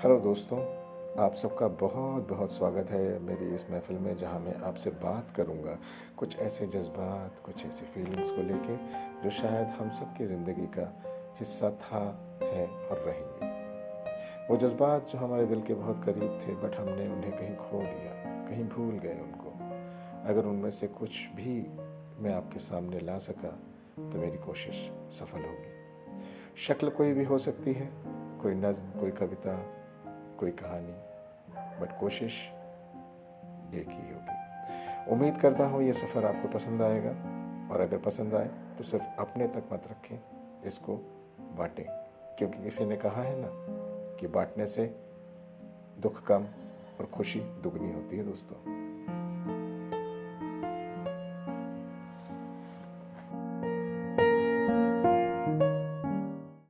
Hello दोस्तों, आप सबका बहुत बहुत स्वागत है मेरी इस महफिल में जहाँ मैं आपसे बात करूँगा। कुछ ऐसे जज्बात, कुछ ऐसी फीलिंग्स को लेके जो शायद हम सब की ज़िंदगी का हिस्सा था, है और रहेंगे। वो जज्बात जो हमारे दिल के बहुत करीब थे बट हमने उन्हें कहीं खो दिया, कहीं भूल गए उनको। अगर उनमें से कुछ भी मैं आपके सामने ला सका तो मेरी कोशिश सफल होगी। शक्ल कोई भी हो सकती है, कोई नज्म, कोई कविता कोई कहानी बट कोशिश एक ही होगी। उम्मीद करता हूँ ये सफ़र आपको पसंद आएगा, और अगर पसंद आए तो सिर्फ़ अपने तक मत रखें, इसको बांटें। क्योंकि किसी ने कहा है ना कि बांटने से दुख कम और खुशी दुगनी होती है दोस्तों।